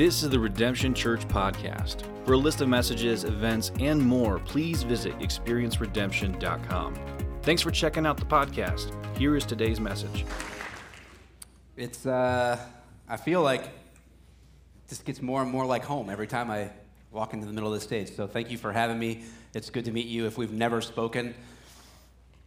This is the Redemption Church Podcast. For a list of messages, events, and more, please visit experienceredemption.com. Thanks for checking out the podcast. Here is today's message. It's, uh, I feel like this gets more and more like home every time I walk into the middle of the stage. So thank you for having me. It's good to meet you. If we've never spoken,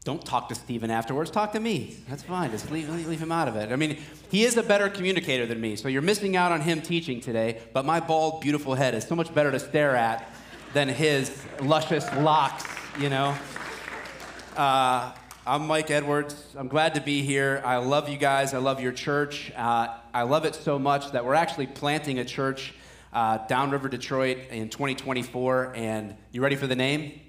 don't talk to Stephen afterwards. Talk to me. That's fine. Just leave, leave him out of it. I mean, he is a better communicator than me, so you're missing out on him teaching today. But my bald, beautiful head is so much better to stare at than his luscious locks, you know? Uh, I'm Mike Edwards. I'm glad to be here. I love you guys. I love your church. Uh, I love it so much that we're actually planting a church uh, downriver Detroit in 2024. And you ready for the name?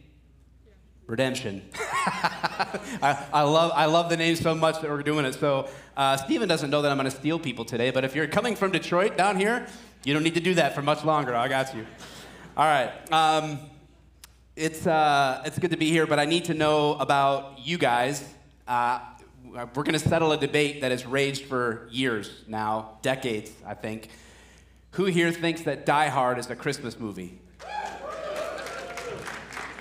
Redemption. I, I, love, I love the name so much that we're doing it. So, uh, Stephen doesn't know that I'm going to steal people today, but if you're coming from Detroit down here, you don't need to do that for much longer. I got you. All right. Um, it's, uh, it's good to be here, but I need to know about you guys. Uh, we're going to settle a debate that has raged for years now, decades, I think. Who here thinks that Die Hard is a Christmas movie?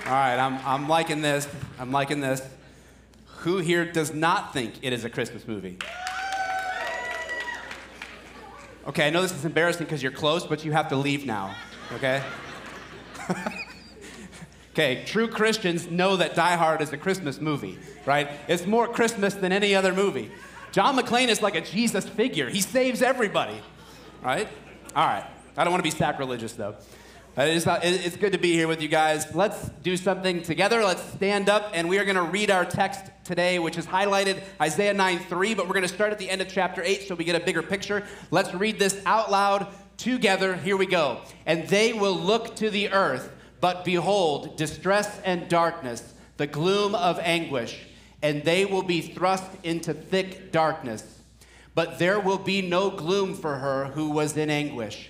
All right, I'm, I'm liking this. I'm liking this. Who here does not think it is a Christmas movie? Okay, I know this is embarrassing because you're close, but you have to leave now, okay? okay, true Christians know that Die Hard is a Christmas movie, right? It's more Christmas than any other movie. John McClane is like a Jesus figure, he saves everybody, right? All right, I don't want to be sacrilegious though. It's, it's good to be here with you guys. Let's do something together. Let's stand up, and we are going to read our text today, which is highlighted Isaiah 9 3, but we're going to start at the end of chapter 8 so we get a bigger picture. Let's read this out loud together. Here we go. And they will look to the earth, but behold, distress and darkness, the gloom of anguish, and they will be thrust into thick darkness. But there will be no gloom for her who was in anguish.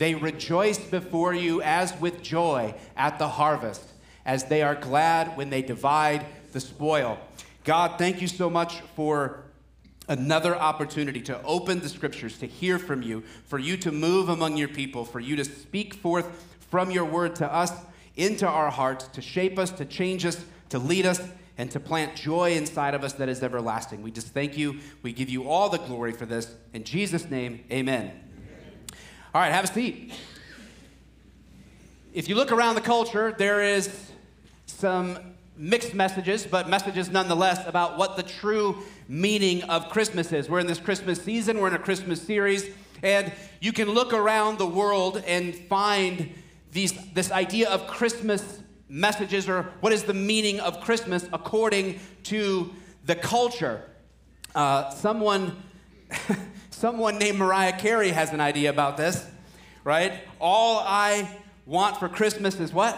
They rejoice before you as with joy at the harvest, as they are glad when they divide the spoil. God, thank you so much for another opportunity to open the scriptures, to hear from you, for you to move among your people, for you to speak forth from your word to us into our hearts, to shape us, to change us, to lead us, and to plant joy inside of us that is everlasting. We just thank you. We give you all the glory for this. In Jesus' name, amen. All right, have a seat. If you look around the culture, there is some mixed messages, but messages nonetheless about what the true meaning of Christmas is. We're in this Christmas season, we're in a Christmas series, and you can look around the world and find these, this idea of Christmas messages or what is the meaning of Christmas according to the culture. Uh, someone. Someone named Mariah Carey has an idea about this, right? All I want for Christmas is what?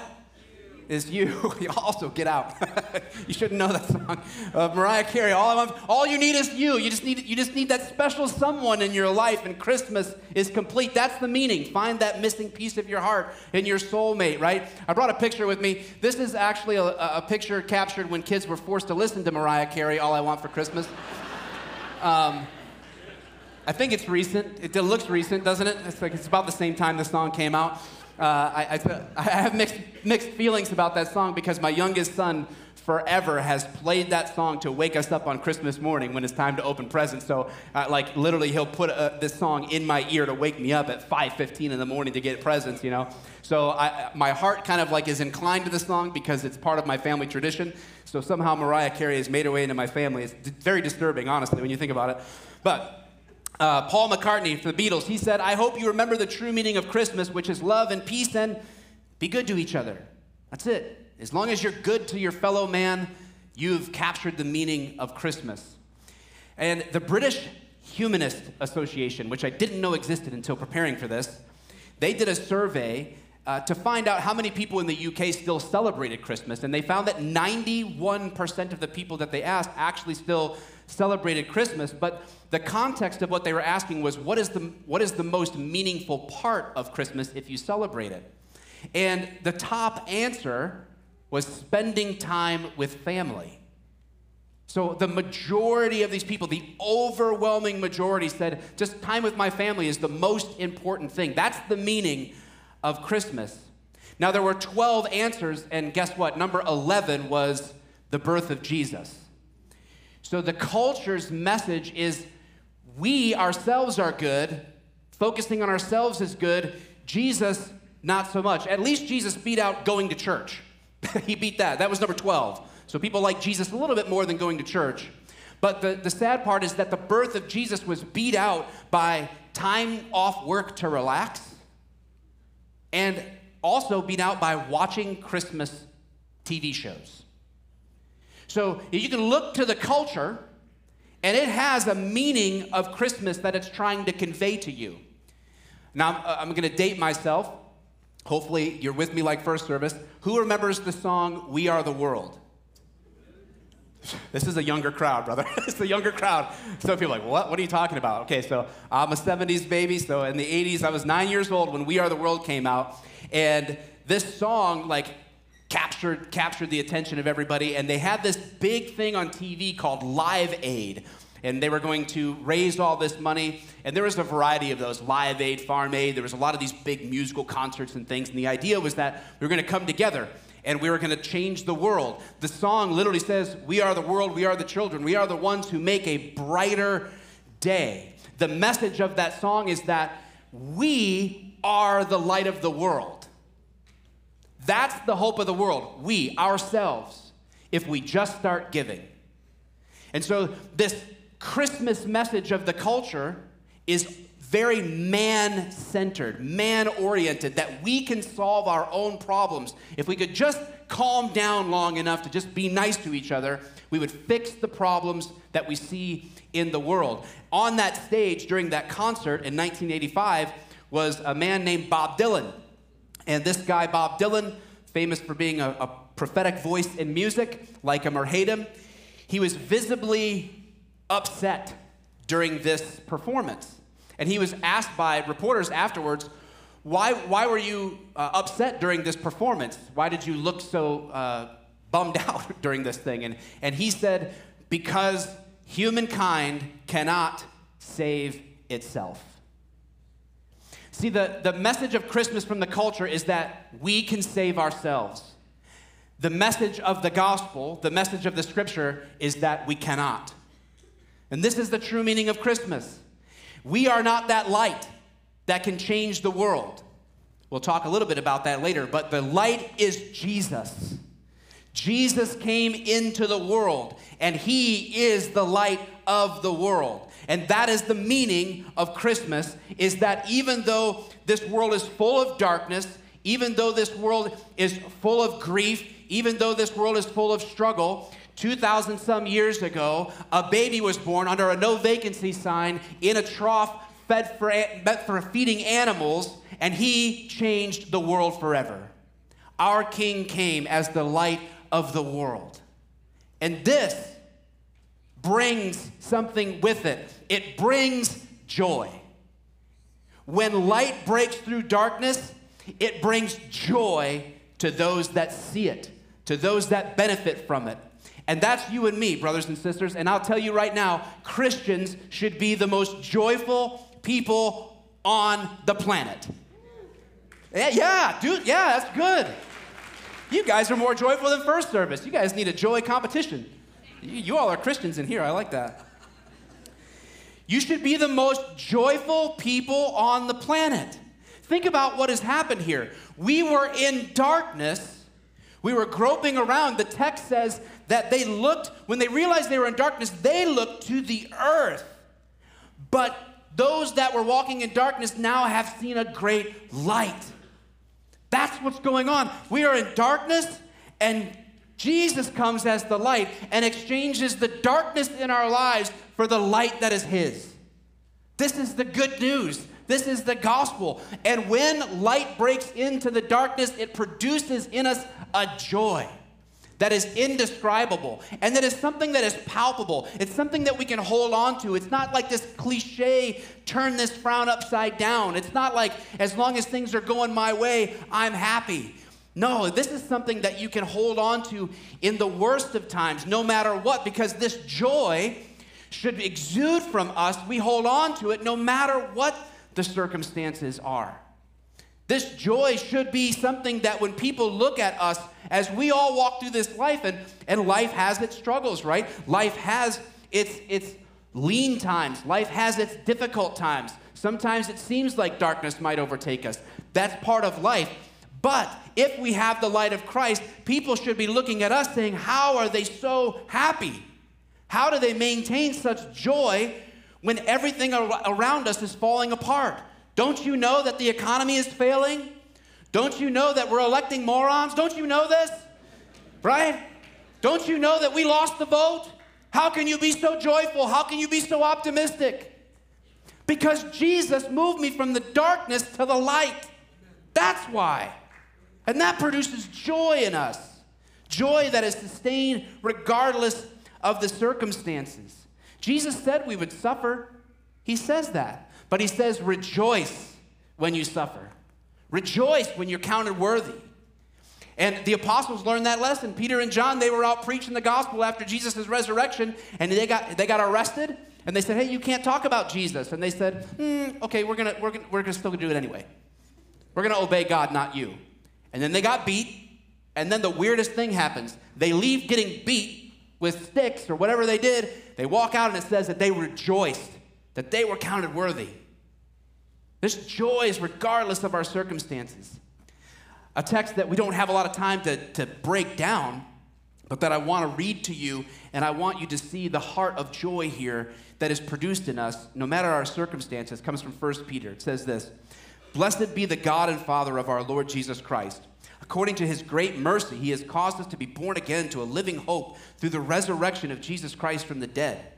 Is you. you also get out. you shouldn't know that song. Uh, Mariah Carey. All I want, all you need is you. You just need, you just need that special someone in your life, and Christmas is complete. That's the meaning. Find that missing piece of your heart in your soulmate, right? I brought a picture with me. This is actually a, a picture captured when kids were forced to listen to Mariah Carey. All I want for Christmas. Um, I think it's recent. It looks recent, doesn't it? It's like it's about the same time the song came out. Uh, I, I, I, have mixed, mixed feelings about that song because my youngest son forever has played that song to wake us up on Christmas morning when it's time to open presents. So, uh, like, literally, he'll put uh, this song in my ear to wake me up at 5:15 in the morning to get presents. You know, so I, my heart kind of like is inclined to the song because it's part of my family tradition. So somehow Mariah Carey has made her way into my family. It's very disturbing, honestly, when you think about it. But uh, Paul McCartney from the Beatles, he said, I hope you remember the true meaning of Christmas, which is love and peace and be good to each other. That's it. As long as you're good to your fellow man, you've captured the meaning of Christmas. And the British Humanist Association, which I didn't know existed until preparing for this, they did a survey uh, to find out how many people in the UK still celebrated Christmas, and they found that 91% of the people that they asked actually still celebrated Christmas. But the context of what they were asking was what is the, what is the most meaningful part of Christmas if you celebrate it? And the top answer was spending time with family. So the majority of these people, the overwhelming majority, said just time with my family is the most important thing. That's the meaning of Christmas. Now, there were 12 answers, and guess what? Number 11 was the birth of Jesus. So the culture's message is we ourselves are good, focusing on ourselves is good, Jesus, not so much. At least Jesus beat out going to church. he beat that. That was number 12. So people like Jesus a little bit more than going to church. But the, the sad part is that the birth of Jesus was beat out by time off work to relax and also beat out by watching Christmas TV shows. So you can look to the culture, and it has a meaning of Christmas that it's trying to convey to you. Now, I'm uh, going to date myself. Hopefully, you're with me like first service. Who remembers the song We Are the World? This is a younger crowd, brother. it's a younger crowd. Some people are like, what? What are you talking about? Okay, so I'm a 70s baby. So in the 80s, I was nine years old when We Are the World came out. And this song, like, captured, captured the attention of everybody. And they had this big thing on TV called Live Aid. And they were going to raise all this money. And there was a variety of those Live Aid, Farm Aid. There was a lot of these big musical concerts and things. And the idea was that we were going to come together and we were going to change the world. The song literally says, We are the world, we are the children, we are the ones who make a brighter day. The message of that song is that we are the light of the world. That's the hope of the world. We, ourselves, if we just start giving. And so, this Christmas message of the culture is very man centered, man oriented, that we can solve our own problems. If we could just calm down long enough to just be nice to each other, we would fix the problems that we see in the world. On that stage during that concert in 1985 was a man named Bob Dylan. And this guy, Bob Dylan, famous for being a, a prophetic voice in music, like him or hate him, he was visibly upset during this performance. And he was asked by reporters afterwards, why, why were you uh, upset during this performance? Why did you look so uh, bummed out during this thing? And, and he said, because humankind cannot save itself. See, the, the message of Christmas from the culture is that we can save ourselves. The message of the gospel, the message of the scripture, is that we cannot. And this is the true meaning of Christmas. We are not that light that can change the world. We'll talk a little bit about that later, but the light is Jesus. Jesus came into the world, and he is the light of the world. And that is the meaning of Christmas is that even though this world is full of darkness, even though this world is full of grief, even though this world is full of struggle, 2,000 some years ago, a baby was born under a no vacancy sign in a trough fed for, for feeding animals, and he changed the world forever. Our king came as the light of the world. And this brings something with it it brings joy. When light breaks through darkness, it brings joy to those that see it, to those that benefit from it. And that's you and me, brothers and sisters. And I'll tell you right now Christians should be the most joyful people on the planet. Yeah, dude, yeah, that's good. You guys are more joyful than first service. You guys need a joy competition. You, you all are Christians in here. I like that. You should be the most joyful people on the planet. Think about what has happened here. We were in darkness, we were groping around. The text says that they looked, when they realized they were in darkness, they looked to the earth. But those that were walking in darkness now have seen a great light. That's what's going on. We are in darkness, and Jesus comes as the light and exchanges the darkness in our lives for the light that is His. This is the good news This is the gospel. And when light breaks into the darkness, it produces in us a joy that is indescribable and that is something that is palpable. It's something that we can hold on to. It's not like this cliche, turn this frown upside down. It's not like as long as things are going my way, I'm happy. No, this is something that you can hold on to in the worst of times, no matter what, because this joy should exude from us. We hold on to it no matter what the circumstances are. This joy should be something that when people look at us, as we all walk through this life, and, and life has its struggles, right? Life has its, its lean times, life has its difficult times. Sometimes it seems like darkness might overtake us. That's part of life. But if we have the light of Christ, people should be looking at us saying, How are they so happy? How do they maintain such joy when everything around us is falling apart? Don't you know that the economy is failing? Don't you know that we're electing morons? Don't you know this? Right? Don't you know that we lost the vote? How can you be so joyful? How can you be so optimistic? Because Jesus moved me from the darkness to the light. That's why. And that produces joy in us. Joy that is sustained regardless of the circumstances. Jesus said we would suffer. He says that. But he says, rejoice when you suffer. Rejoice when you're counted worthy. And the apostles learned that lesson. Peter and John, they were out preaching the gospel after Jesus' resurrection, and they got, they got arrested. And they said, Hey, you can't talk about Jesus. And they said, mm, Okay, we're going we're gonna, we're gonna still do it anyway. We're to obey God, not you. And then they got beat. And then the weirdest thing happens. They leave getting beat with sticks or whatever they did. They walk out, and it says that they rejoiced, that they were counted worthy. This joy is regardless of our circumstances. A text that we don't have a lot of time to, to break down, but that I want to read to you, and I want you to see the heart of joy here that is produced in us, no matter our circumstances, comes from 1 Peter. It says this Blessed be the God and Father of our Lord Jesus Christ. According to his great mercy, he has caused us to be born again to a living hope through the resurrection of Jesus Christ from the dead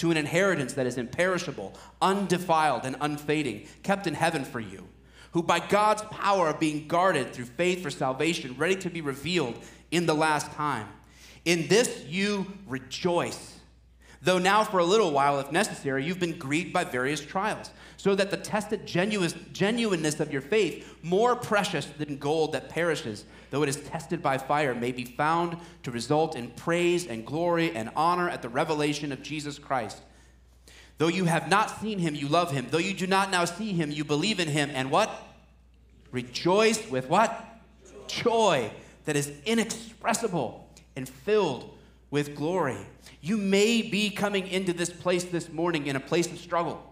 to an inheritance that is imperishable, undefiled, and unfading, kept in heaven for you, who by God's power are being guarded through faith for salvation, ready to be revealed in the last time. In this you rejoice. Though now, for a little while, if necessary, you've been grieved by various trials, so that the tested genuineness of your faith, more precious than gold that perishes, though it is tested by fire, may be found to result in praise and glory and honor at the revelation of Jesus Christ. Though you have not seen him, you love him. Though you do not now see him, you believe in him. And what? Rejoice with what? Joy that is inexpressible and filled with glory. You may be coming into this place this morning in a place of struggle.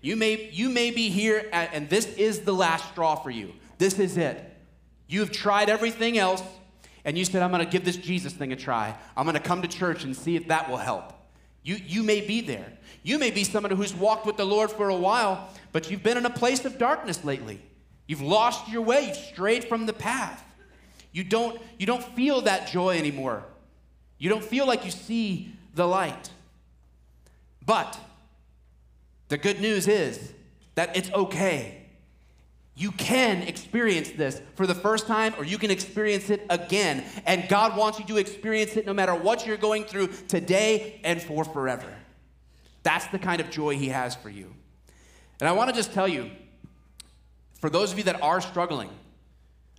You may, you may be here, at, and this is the last straw for you. This is it. You've tried everything else, and you said, I'm going to give this Jesus thing a try. I'm going to come to church and see if that will help. You, you may be there. You may be someone who's walked with the Lord for a while, but you've been in a place of darkness lately. You've lost your way, you've strayed from the path. You don't, you don't feel that joy anymore. You don't feel like you see the light. But the good news is that it's okay you can experience this for the first time or you can experience it again. And God wants you to experience it no matter what you're going through today and for forever. That's the kind of joy He has for you. And I want to just tell you, for those of you that are struggling,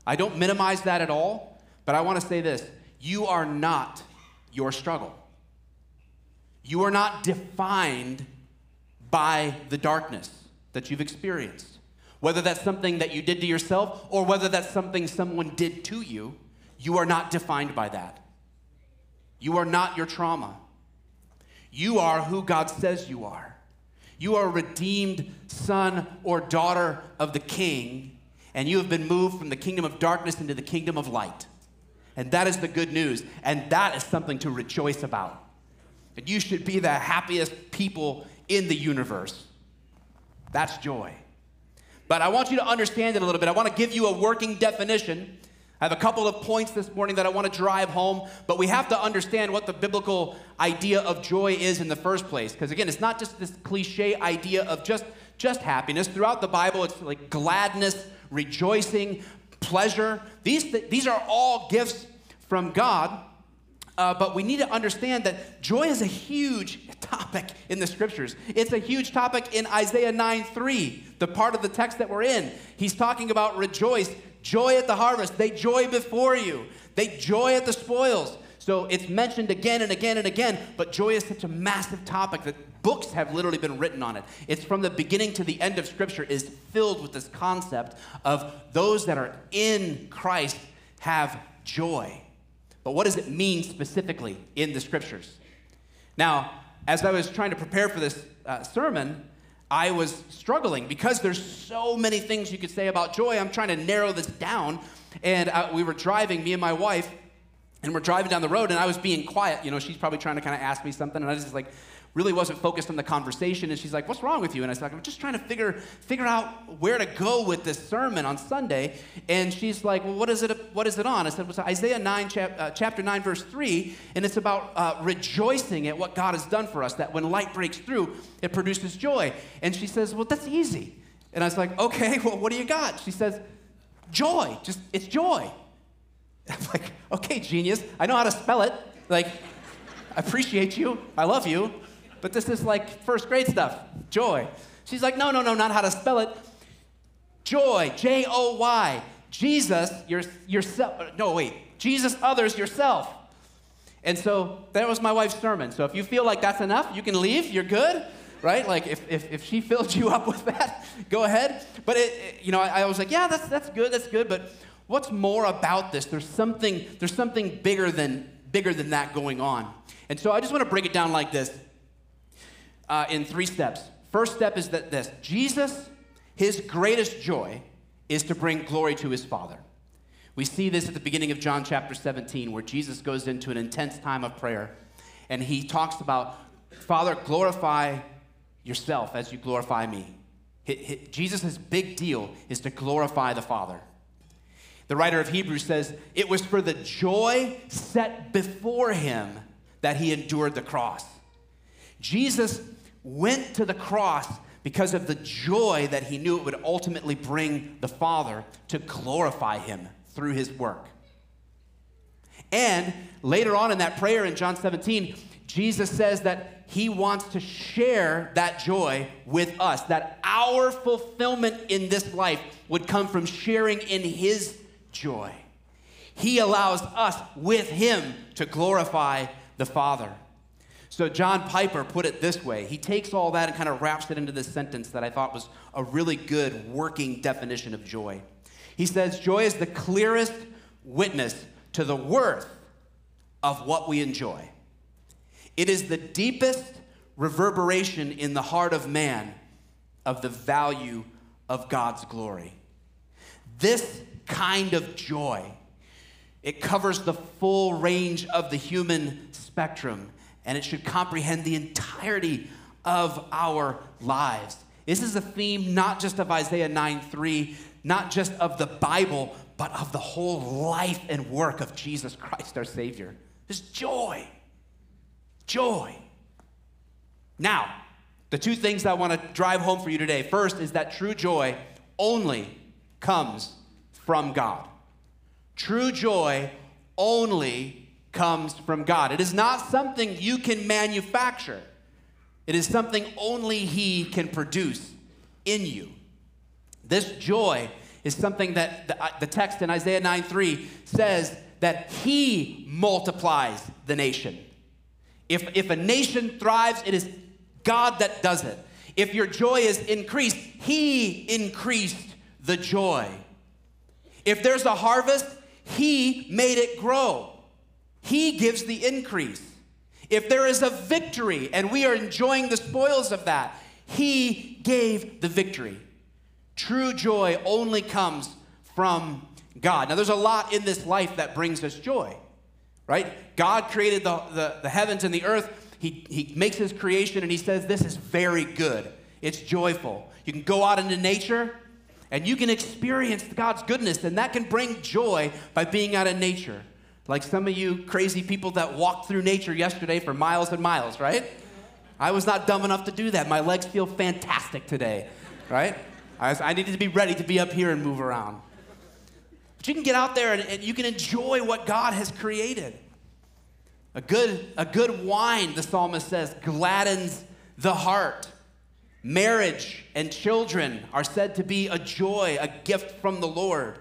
I don't minimize that at all, but I want to say this you are not your struggle. You are not defined by the darkness that you've experienced. Whether that's something that you did to yourself or whether that's something someone did to you, you are not defined by that. You are not your trauma. You are who God says you are. You are a redeemed son or daughter of the king, and you have been moved from the kingdom of darkness into the kingdom of light. And that is the good news, and that is something to rejoice about. And you should be the happiest people in the universe. That's joy. But I want you to understand it a little bit. I want to give you a working definition. I have a couple of points this morning that I want to drive home, but we have to understand what the biblical idea of joy is in the first place. Because again, it's not just this cliche idea of just just happiness. Throughout the Bible, it's like gladness, rejoicing, pleasure. These, th- these are all gifts from God. Uh, but we need to understand that joy is a huge topic in the scriptures. It's a huge topic in Isaiah 9 3, the part of the text that we're in. He's talking about rejoice, joy at the harvest. They joy before you, they joy at the spoils. So it's mentioned again and again and again, but joy is such a massive topic that books have literally been written on it. It's from the beginning to the end of Scripture is filled with this concept of those that are in Christ have joy. But what does it mean specifically in the scriptures? Now, as I was trying to prepare for this uh, sermon, I was struggling because there's so many things you could say about joy. I'm trying to narrow this down. And uh, we were driving, me and my wife, and we're driving down the road, and I was being quiet. You know, she's probably trying to kind of ask me something, and I was just like, really wasn't focused on the conversation. And she's like, What's wrong with you? And I was like, I'm just trying to figure, figure out where to go with this sermon on Sunday. And she's like, Well, what is it, what is it on? I said, it's Isaiah 9, chap, uh, chapter 9, verse 3. And it's about uh, rejoicing at what God has done for us, that when light breaks through, it produces joy. And she says, Well, that's easy. And I was like, Okay, well, what do you got? She says, Joy. Just, it's joy. I'm like, Okay, genius. I know how to spell it. Like, I appreciate you. I love you but this is like first grade stuff. Joy. She's like, no, no, no, not how to spell it. Joy, J O Y. Jesus, your, yourself. No, wait. Jesus, others, yourself. And so that was my wife's sermon. So if you feel like that's enough, you can leave. You're good, right? Like if, if, if she filled you up with that, go ahead. But it, it you know, I, I was like, yeah, that's, that's good, that's good. But what's more about this? There's something, there's something bigger than, bigger than that going on. And so I just want to break it down like this uh, in three steps. First step is that this Jesus, his greatest joy is to bring glory to his Father. We see this at the beginning of John chapter 17, where Jesus goes into an intense time of prayer and he talks about, Father, glorify yourself as you glorify me. Jesus' big deal is to glorify the Father. The writer of Hebrews says, It was for the joy set before him that he endured the cross. Jesus went to the cross because of the joy that he knew it would ultimately bring the Father to glorify him through his work. And later on in that prayer in John 17, Jesus says that he wants to share that joy with us, that our fulfillment in this life would come from sharing in his joy. He allows us with him to glorify the Father. So John Piper put it this way. He takes all that and kind of wraps it into this sentence that I thought was a really good working definition of joy. He says, Joy is the clearest witness to the worth of what we enjoy. It is the deepest reverberation in the heart of man of the value of God's glory. This kind of joy, it covers the full range of the human spectrum and it should comprehend the entirety of our lives. This is a theme not just of Isaiah 9 3, not just of the Bible, but of the whole life and work of Jesus Christ, our Savior. There's joy. Joy. Now, the two things I want to drive home for you today first is that true joy only comes from God. True joy only comes from God. It is not something you can manufacture, it is something only He can produce in you. This joy is something that the, uh, the text in Isaiah 9 3 says that He multiplies the nation. If, if a nation thrives, it is God that does it. If your joy is increased, He increased the joy. If there's a harvest, He made it grow. He gives the increase. If there is a victory and we are enjoying the spoils of that, He gave the victory. True joy only comes from God. Now, there's a lot in this life that brings us joy, right? God created the, the, the heavens and the earth. He, he makes His creation and He says, This is very good. It's joyful. You can go out into nature and you can experience God's goodness, and that can bring joy by being out in nature. Like some of you crazy people that walked through nature yesterday for miles and miles, right? I was not dumb enough to do that. My legs feel fantastic today. right? I, was, I needed to be ready to be up here and move around. But you can get out there and, and you can enjoy what God has created. A good, a good wine, the psalmist says, gladdens the heart. Marriage and children are said to be a joy, a gift from the Lord.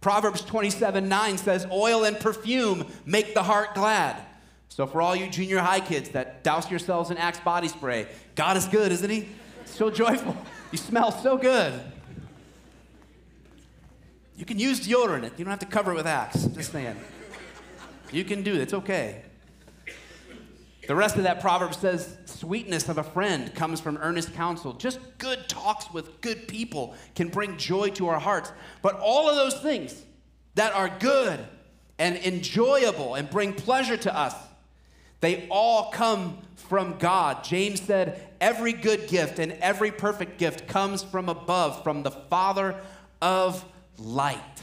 Proverbs 27 9 says, Oil and perfume make the heart glad. So, for all you junior high kids that douse yourselves in Axe body spray, God is good, isn't He? So joyful. You smell so good. You can use deodorant. You don't have to cover it with Axe. Just saying. You can do it. It's okay. The rest of that proverb says, Sweetness of a friend comes from earnest counsel. Just good talks with good people can bring joy to our hearts. But all of those things that are good and enjoyable and bring pleasure to us, they all come from God. James said, Every good gift and every perfect gift comes from above, from the Father of light.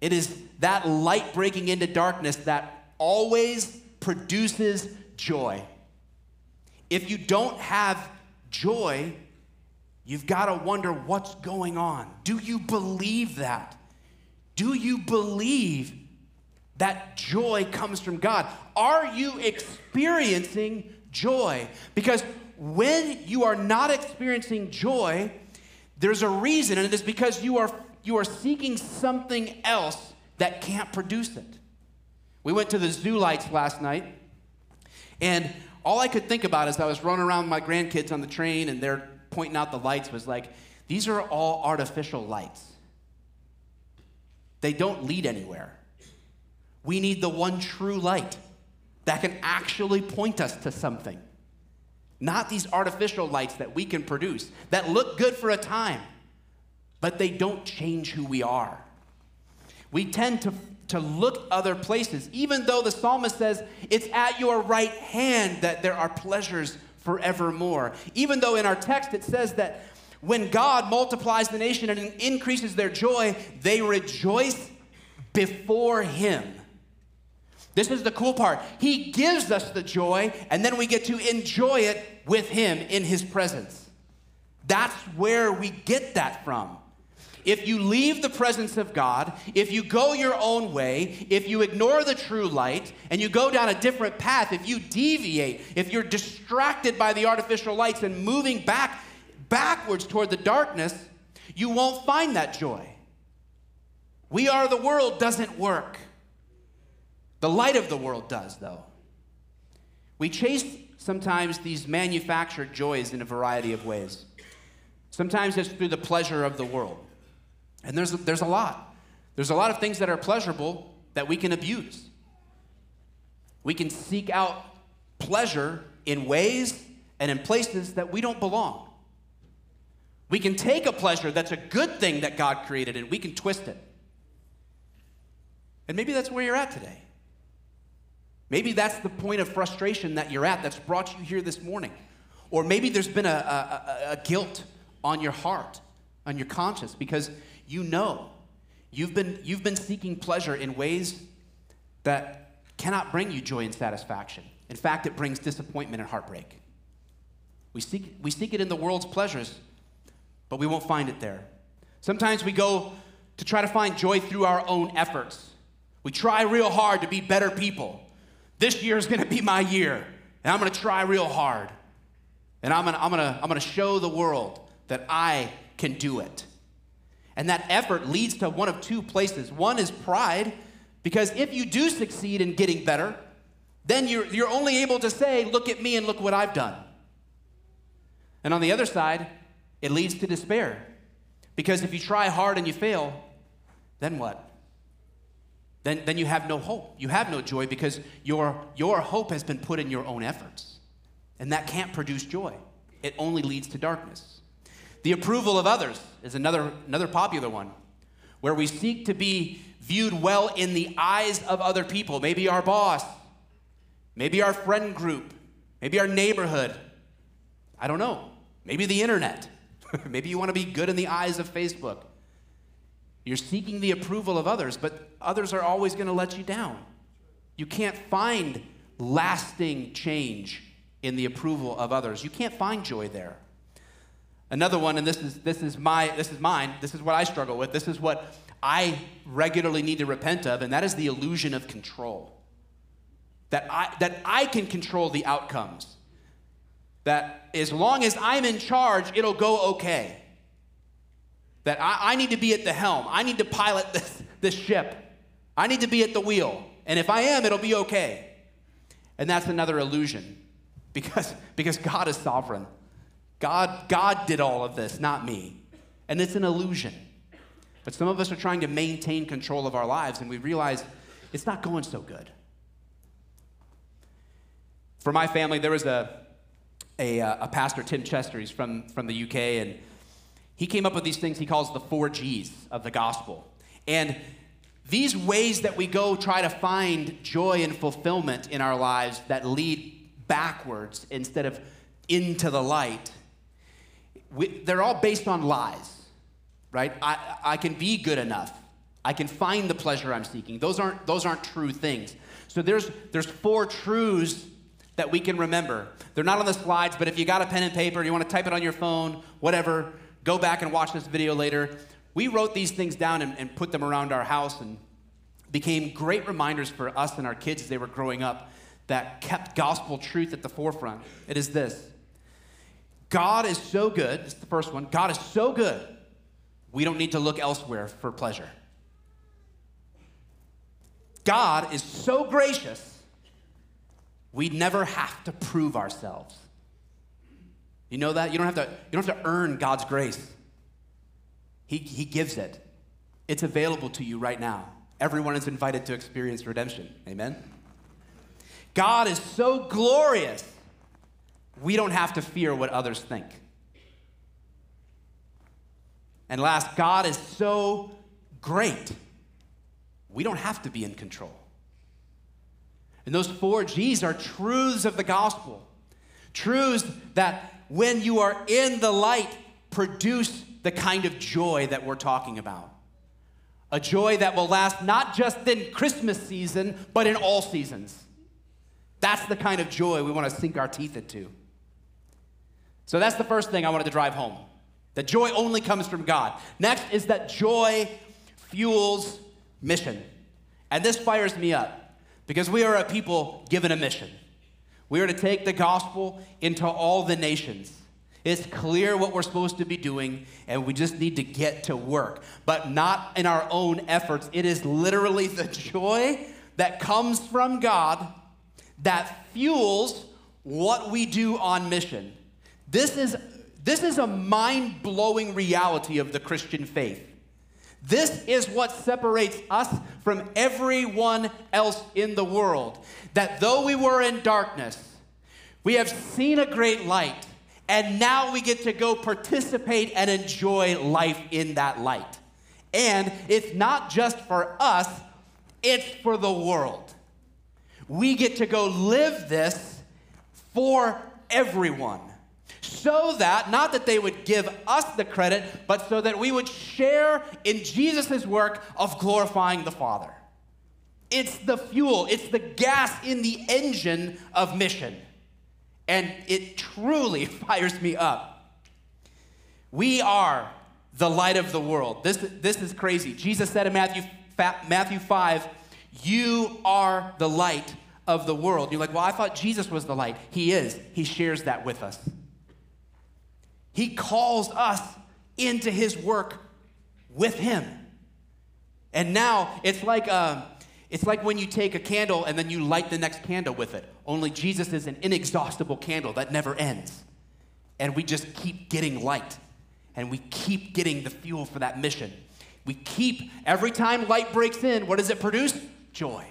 It is that light breaking into darkness that always produces joy. If you don't have joy, you've got to wonder what's going on. Do you believe that? Do you believe that joy comes from God? Are you experiencing joy? Because when you are not experiencing joy, there's a reason, and it is because you are, you are seeking something else that can't produce it. We went to the zoo lights last night, and all I could think about as I was running around with my grandkids on the train and they're pointing out the lights was like, these are all artificial lights. They don't lead anywhere. We need the one true light that can actually point us to something. Not these artificial lights that we can produce that look good for a time, but they don't change who we are. We tend to to look other places, even though the psalmist says, It's at your right hand that there are pleasures forevermore. Even though in our text it says that when God multiplies the nation and increases their joy, they rejoice before Him. This is the cool part. He gives us the joy, and then we get to enjoy it with Him in His presence. That's where we get that from. If you leave the presence of God, if you go your own way, if you ignore the true light and you go down a different path, if you deviate, if you're distracted by the artificial lights and moving back backwards toward the darkness, you won't find that joy. We are the world doesn't work. The light of the world does, though. We chase sometimes these manufactured joys in a variety of ways. Sometimes it's through the pleasure of the world. And there's, there's a lot. There's a lot of things that are pleasurable that we can abuse. We can seek out pleasure in ways and in places that we don't belong. We can take a pleasure that's a good thing that God created and we can twist it. And maybe that's where you're at today. Maybe that's the point of frustration that you're at that's brought you here this morning. Or maybe there's been a, a, a guilt on your heart, on your conscience, because you know you've been, you've been seeking pleasure in ways that cannot bring you joy and satisfaction. In fact, it brings disappointment and heartbreak. We seek, we seek it in the world's pleasures, but we won't find it there. Sometimes we go to try to find joy through our own efforts. We try real hard to be better people. This year is gonna be my year, and I'm gonna try real hard. And I'm gonna, I'm, gonna, I'm gonna show the world that I can do it. And that effort leads to one of two places. One is pride, because if you do succeed in getting better, then you're, you're only able to say, Look at me and look what I've done. And on the other side, it leads to despair. Because if you try hard and you fail, then what? Then, then you have no hope. You have no joy because your, your hope has been put in your own efforts. And that can't produce joy, it only leads to darkness. The approval of others is another, another popular one, where we seek to be viewed well in the eyes of other people, maybe our boss, maybe our friend group, maybe our neighborhood. I don't know. Maybe the internet. maybe you want to be good in the eyes of Facebook. You're seeking the approval of others, but others are always going to let you down. You can't find lasting change in the approval of others. You can't find joy there. Another one, and this is this is my this is mine. This is what I struggle with. This is what I regularly need to repent of, and that is the illusion of control. That I that I can control the outcomes. That as long as I'm in charge, it'll go okay. That I, I need to be at the helm. I need to pilot this, this ship. I need to be at the wheel. And if I am, it'll be okay. And that's another illusion because, because God is sovereign. God, God did all of this, not me. And it's an illusion. But some of us are trying to maintain control of our lives, and we realize it's not going so good. For my family, there was a, a, uh, a pastor, Tim Chester, he's from, from the UK, and he came up with these things he calls the four G's of the gospel. And these ways that we go try to find joy and fulfillment in our lives that lead backwards instead of into the light, we, they're all based on lies, right? I, I can be good enough. I can find the pleasure I'm seeking. Those aren't, those aren't true things. So there's, there's four truths that we can remember. They're not on the slides, but if you got a pen and paper, you want to type it on your phone, whatever, go back and watch this video later. We wrote these things down and, and put them around our house and became great reminders for us and our kids as they were growing up that kept gospel truth at the forefront. It is this God is so good, this is the first one. God is so good, we don't need to look elsewhere for pleasure. God is so gracious, we never have to prove ourselves. You know that? You don't have to, you don't have to earn God's grace. He, he gives it. It's available to you right now. Everyone is invited to experience redemption. Amen? God is so glorious, we don't have to fear what others think. And last, God is so great, we don't have to be in control. And those four G's are truths of the gospel. Truths that, when you are in the light, produce the kind of joy that we're talking about. A joy that will last not just in Christmas season, but in all seasons. That's the kind of joy we want to sink our teeth into. So that's the first thing I wanted to drive home. That joy only comes from God. Next is that joy fuels mission. And this fires me up because we are a people given a mission. We are to take the gospel into all the nations. It's clear what we're supposed to be doing, and we just need to get to work, but not in our own efforts. It is literally the joy that comes from God that fuels what we do on mission. This is, this is a mind blowing reality of the Christian faith. This is what separates us from everyone else in the world. That though we were in darkness, we have seen a great light and now we get to go participate and enjoy life in that light. And it's not just for us, it's for the world. We get to go live this for everyone. So that, not that they would give us the credit, but so that we would share in Jesus' work of glorifying the Father. It's the fuel, it's the gas in the engine of mission and it truly fires me up. We are the light of the world. This, this is crazy. Jesus said in Matthew, Matthew 5, You are the light of the world. You're like, Well, I thought Jesus was the light. He is. He shares that with us. He calls us into his work with him. And now it's like, uh, it's like when you take a candle and then you light the next candle with it. Only Jesus is an inexhaustible candle that never ends. And we just keep getting light. And we keep getting the fuel for that mission. We keep, every time light breaks in, what does it produce? Joy.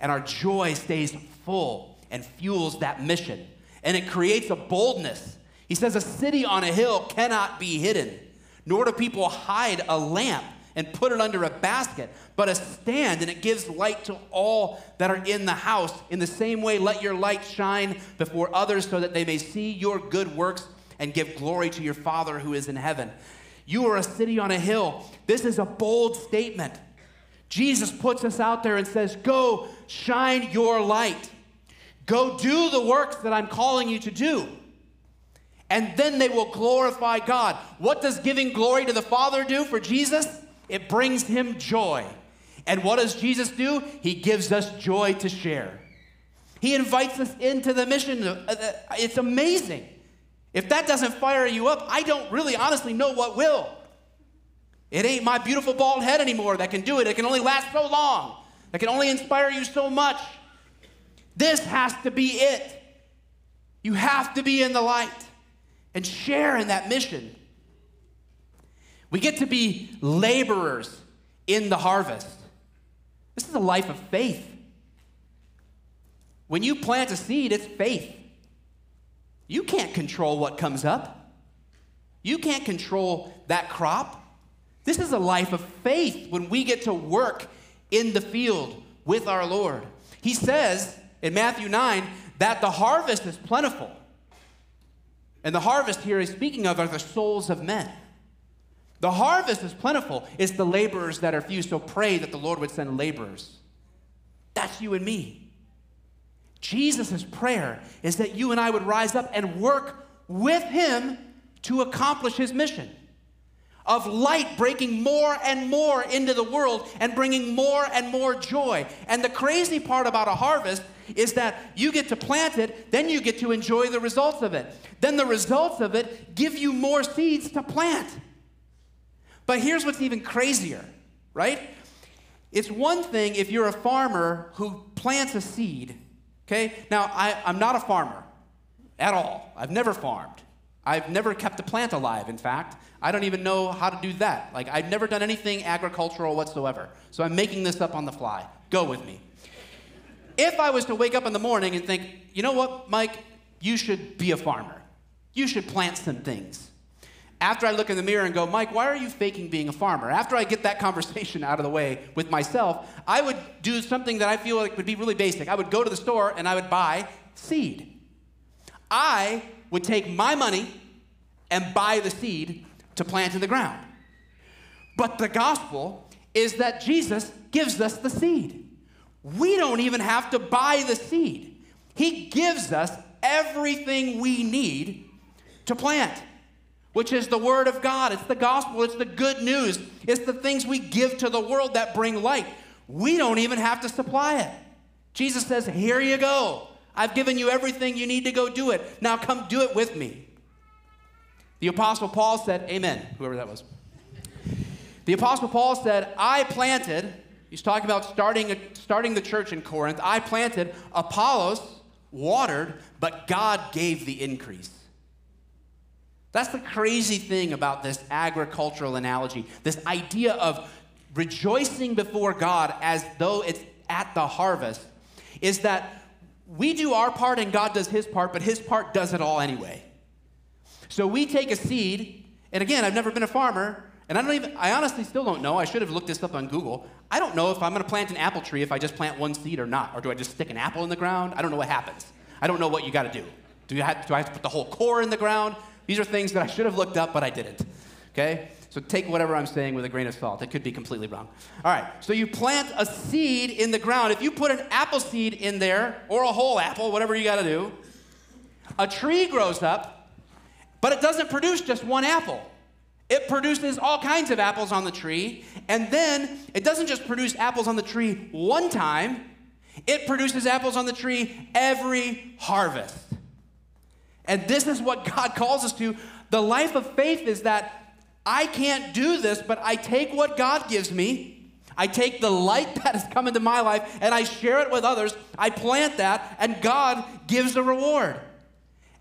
And our joy stays full and fuels that mission. And it creates a boldness. He says, A city on a hill cannot be hidden, nor do people hide a lamp and put it under a basket, but a stand, and it gives light to all that are in the house. In the same way, let your light shine before others so that they may see your good works and give glory to your Father who is in heaven. You are a city on a hill. This is a bold statement. Jesus puts us out there and says, Go shine your light. Go do the works that I'm calling you to do. And then they will glorify God. What does giving glory to the Father do for Jesus? It brings him joy. And what does Jesus do? He gives us joy to share. He invites us into the mission. Uh, uh, it's amazing. If that doesn't fire you up, I don't really honestly know what will. It ain't my beautiful bald head anymore that can do it. It can only last so long. It can only inspire you so much. This has to be it. You have to be in the light and share in that mission. We get to be laborers in the harvest. This is a life of faith. When you plant a seed, it's faith. You can't control what comes up, you can't control that crop. This is a life of faith when we get to work in the field with our Lord. He says in Matthew 9 that the harvest is plentiful. And the harvest here he's speaking of are the souls of men. The harvest is plentiful, it's the laborers that are few. So pray that the Lord would send laborers. That's you and me. Jesus' prayer is that you and I would rise up and work with him to accomplish his mission of light breaking more and more into the world and bringing more and more joy. And the crazy part about a harvest is that you get to plant it, then you get to enjoy the results of it. Then the results of it give you more seeds to plant. But here's what's even crazier, right? It's one thing if you're a farmer who plants a seed, okay? Now, I, I'm not a farmer at all, I've never farmed. I've never kept a plant alive, in fact. I don't even know how to do that. Like, I've never done anything agricultural whatsoever. So I'm making this up on the fly. Go with me. If I was to wake up in the morning and think, you know what, Mike, you should be a farmer, you should plant some things. After I look in the mirror and go, Mike, why are you faking being a farmer? After I get that conversation out of the way with myself, I would do something that I feel like would be really basic. I would go to the store and I would buy seed. I would take my money and buy the seed to plant in the ground. But the gospel is that Jesus gives us the seed. We don't even have to buy the seed, He gives us everything we need to plant, which is the Word of God. It's the gospel, it's the good news, it's the things we give to the world that bring light. We don't even have to supply it. Jesus says, Here you go. I've given you everything you need to go do it. Now come do it with me. The Apostle Paul said, Amen, whoever that was. The Apostle Paul said, I planted, he's talking about starting, starting the church in Corinth. I planted, Apollos watered, but God gave the increase. That's the crazy thing about this agricultural analogy, this idea of rejoicing before God as though it's at the harvest, is that we do our part and God does his part, but his part does it all anyway. So we take a seed, and again, I've never been a farmer, and I don't even, I honestly still don't know. I should have looked this up on Google. I don't know if I'm going to plant an apple tree if I just plant one seed or not. Or do I just stick an apple in the ground? I don't know what happens. I don't know what you got to do. Do, have, do I have to put the whole core in the ground? These are things that I should have looked up, but I didn't. Okay? So take whatever I'm saying with a grain of salt. It could be completely wrong. All right, so you plant a seed in the ground. If you put an apple seed in there, or a whole apple, whatever you got to do, a tree grows up, but it doesn't produce just one apple. It produces all kinds of apples on the tree, and then it doesn't just produce apples on the tree one time, it produces apples on the tree every harvest. And this is what God calls us to. The life of faith is that I can't do this, but I take what God gives me. I take the light that has come into my life and I share it with others. I plant that, and God gives the reward.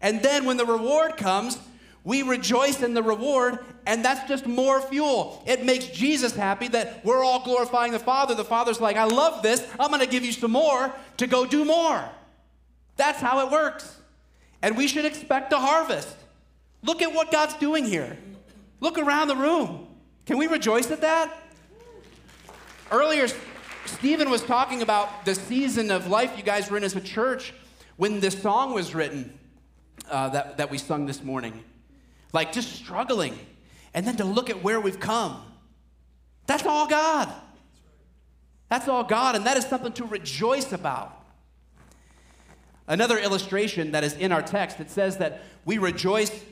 And then when the reward comes, we rejoice in the reward, and that's just more fuel. It makes Jesus happy that we're all glorifying the Father. The Father's like, I love this. I'm going to give you some more to go do more. That's how it works. And we should expect a harvest. Look at what God's doing here. Look around the room. Can we rejoice at that? Earlier, Stephen was talking about the season of life you guys were in as a church when this song was written uh, that, that we sung this morning. Like just struggling. And then to look at where we've come. That's all God. That's all God, and that is something to rejoice about. Another illustration that is in our text, it says that we rejoice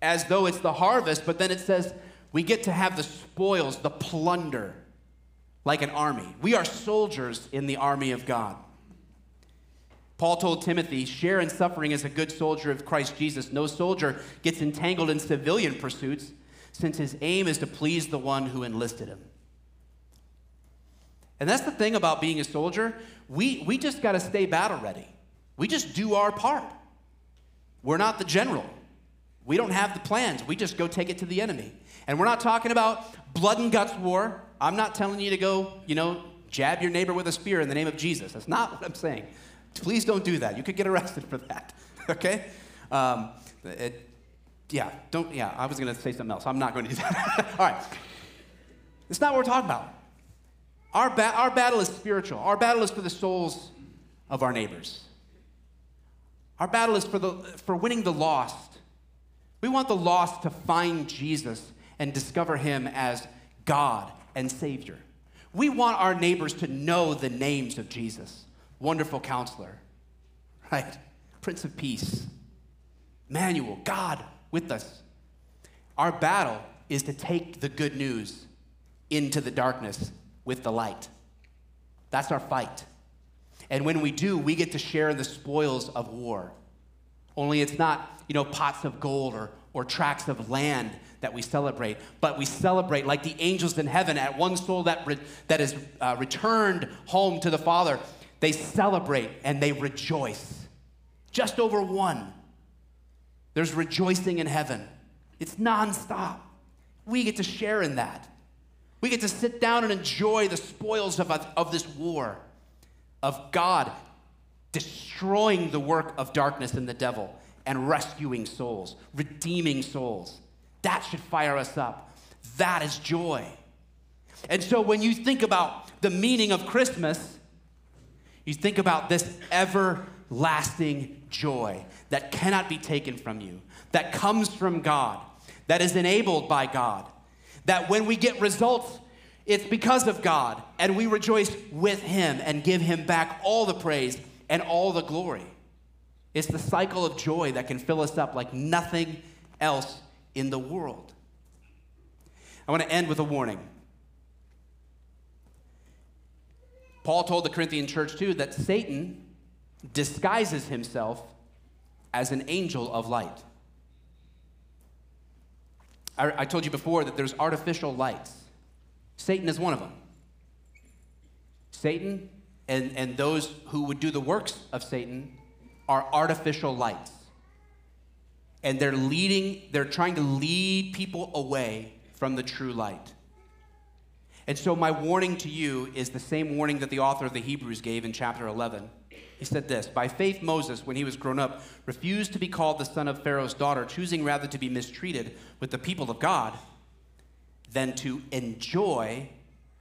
as though it's the harvest, but then it says we get to have the spoils, the plunder, like an army. We are soldiers in the army of God. Paul told Timothy, share in suffering as a good soldier of Christ Jesus. No soldier gets entangled in civilian pursuits, since his aim is to please the one who enlisted him. And that's the thing about being a soldier. We, we just got to stay battle ready. We just do our part. We're not the general. We don't have the plans. We just go take it to the enemy. And we're not talking about blood and guts war. I'm not telling you to go, you know, jab your neighbor with a spear in the name of Jesus. That's not what I'm saying. Please don't do that. You could get arrested for that. okay? Um, it, yeah, don't, yeah, I was going to say something else. I'm not going to do that. All right. It's not what we're talking about. Our, ba- our battle is spiritual. Our battle is for the souls of our neighbors. Our battle is for, the, for winning the lost. We want the lost to find Jesus and discover him as God and Savior. We want our neighbors to know the names of Jesus Wonderful Counselor, right? Prince of Peace, Emmanuel, God with us. Our battle is to take the good news into the darkness with the light. That's our fight. And when we do, we get to share in the spoils of war. Only it's not, you know, pots of gold or, or tracts of land that we celebrate, but we celebrate like the angels in heaven at one soul that, re- that is uh, returned home to the Father. They celebrate and they rejoice. Just over one. There's rejoicing in heaven. It's nonstop. We get to share in that. We get to sit down and enjoy the spoils of, of this war, of God destroying the work of darkness and the devil and rescuing souls, redeeming souls. That should fire us up. That is joy. And so when you think about the meaning of Christmas, you think about this everlasting joy that cannot be taken from you, that comes from God, that is enabled by God, that when we get results, it's because of God, and we rejoice with Him and give Him back all the praise and all the glory. It's the cycle of joy that can fill us up like nothing else in the world. I want to end with a warning. Paul told the Corinthian church too that Satan disguises himself as an angel of light. I, I told you before that there's artificial lights. Satan is one of them. Satan and, and those who would do the works of Satan are artificial lights. And they're leading, they're trying to lead people away from the true light. And so, my warning to you is the same warning that the author of the Hebrews gave in chapter 11. He said this By faith, Moses, when he was grown up, refused to be called the son of Pharaoh's daughter, choosing rather to be mistreated with the people of God than to enjoy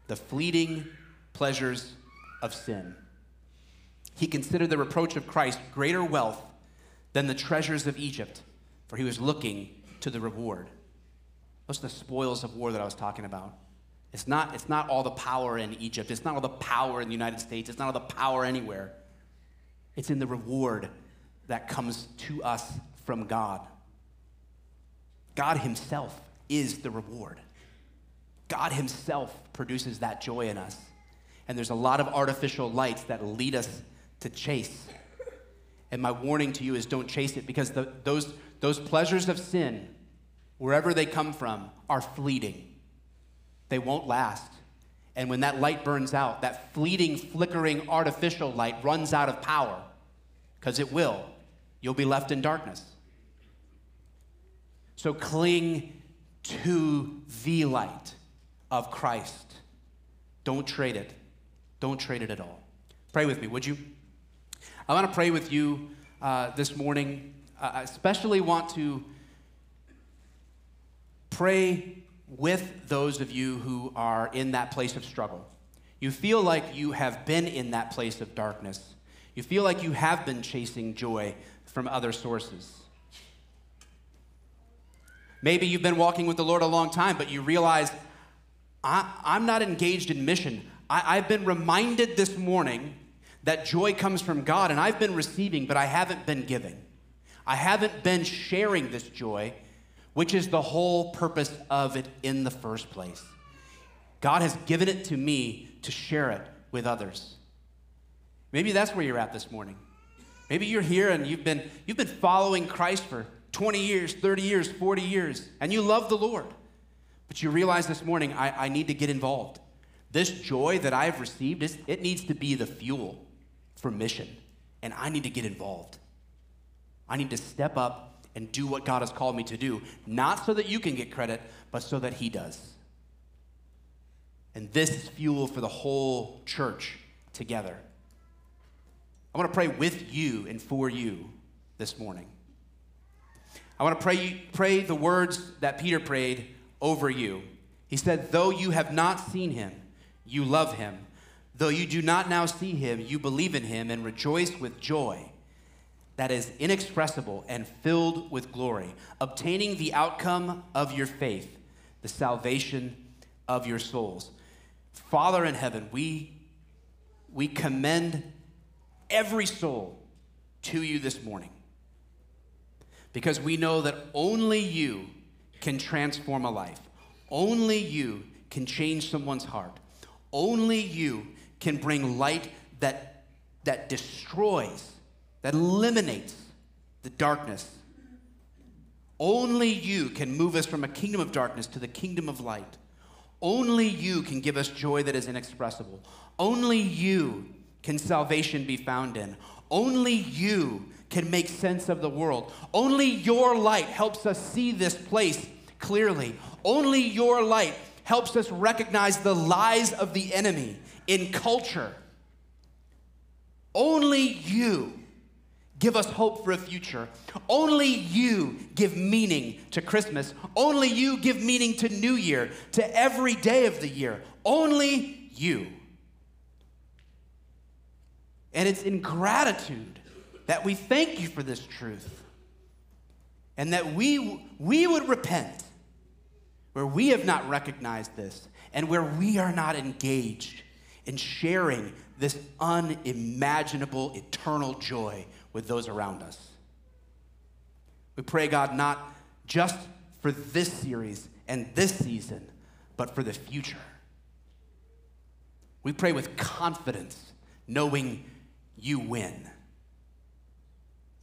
the fleeting pleasures of sin. He considered the reproach of Christ greater wealth than the treasures of Egypt, for he was looking to the reward. Those are the spoils of war that I was talking about. It's not, it's not all the power in Egypt. It's not all the power in the United States. It's not all the power anywhere. It's in the reward that comes to us from God. God Himself is the reward. God Himself produces that joy in us. And there's a lot of artificial lights that lead us to chase. And my warning to you is don't chase it because the, those, those pleasures of sin, wherever they come from, are fleeting. They won't last. And when that light burns out, that fleeting, flickering, artificial light runs out of power, because it will, you'll be left in darkness. So cling to the light of Christ. Don't trade it. Don't trade it at all. Pray with me, would you? I want to pray with you uh, this morning. I especially want to pray with those of you who are in that place of struggle. You feel like you have been in that place of darkness. You feel like you have been chasing joy from other sources. Maybe you've been walking with the Lord a long time, but you realize, I, am not engaged in mission. I, I've been reminded this morning that joy comes from God, and I've been receiving, but I haven't been giving. I haven't been sharing this joy which is the whole purpose of it in the first place. God has given it to me to share it with others. Maybe that's where you're at this morning. Maybe you're here and you've been, you've been following Christ for 20 years, 30 years, 40 years, and you love the Lord. But you realize this morning, I, I need to get involved. This joy that I've received, is it needs to be the fuel for mission, and I need to get involved. I need to step up and do what God has called me to do, not so that you can get credit, but so that He does. And this is fuel for the whole church together. I want to pray with you and for you this morning. I want to pray, pray the words that Peter prayed over you. He said, Though you have not seen him, you love him. Though you do not now see him, you believe in him and rejoice with joy that is inexpressible and filled with glory, obtaining the outcome of your faith, the salvation of your souls. Father in heaven, we, we commend every soul to you this morning because we know that only you can transform a life. Only you can change someone's heart. Only you can bring light that, that destroys, that eliminates the darkness. Only you can move us from a kingdom of darkness to the kingdom of light. Only you can give us joy that is inexpressible. Only you can salvation be found in. Only you can make sense of the world. Only your light helps us see this place clearly. Only your light helps us recognize the lies of the enemy in culture. Only you give us hope for a future. Only you give meaning to Christmas. Only you give meaning to New Year, to every day of the year. Only you. And it's in gratitude that we thank you for this truth and that we, we would repent where we have not recognized this and where we are not engaged in sharing this unimaginable eternal joy with those around us. We pray, God, not just for this series and this season, but for the future. We pray with confidence, knowing you win.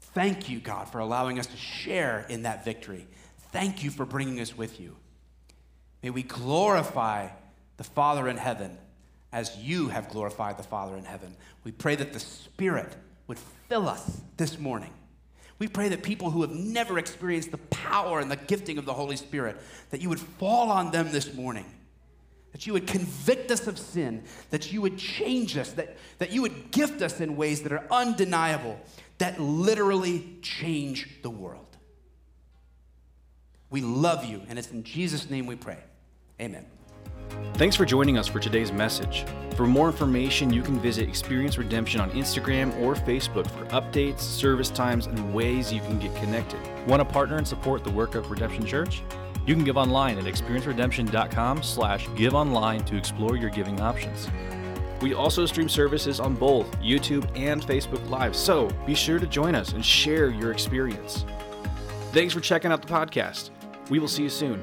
Thank you, God, for allowing us to share in that victory. Thank you for bringing us with you. May we glorify the Father in heaven as you have glorified the Father in heaven. We pray that the Spirit would fill us this morning. We pray that people who have never experienced the power and the gifting of the Holy Spirit, that you would fall on them this morning, that you would convict us of sin, that you would change us, that, that you would gift us in ways that are undeniable, that literally change the world. We love you, and it's in Jesus' name we pray. Amen. Thanks for joining us for today's message. For more information, you can visit Experience Redemption on Instagram or Facebook for updates, service times, and ways you can get connected. Want to partner and support the work of Redemption Church? You can give online at experienceredemption.com slash to explore your giving options. We also stream services on both YouTube and Facebook Live, so be sure to join us and share your experience. Thanks for checking out the podcast. We will see you soon.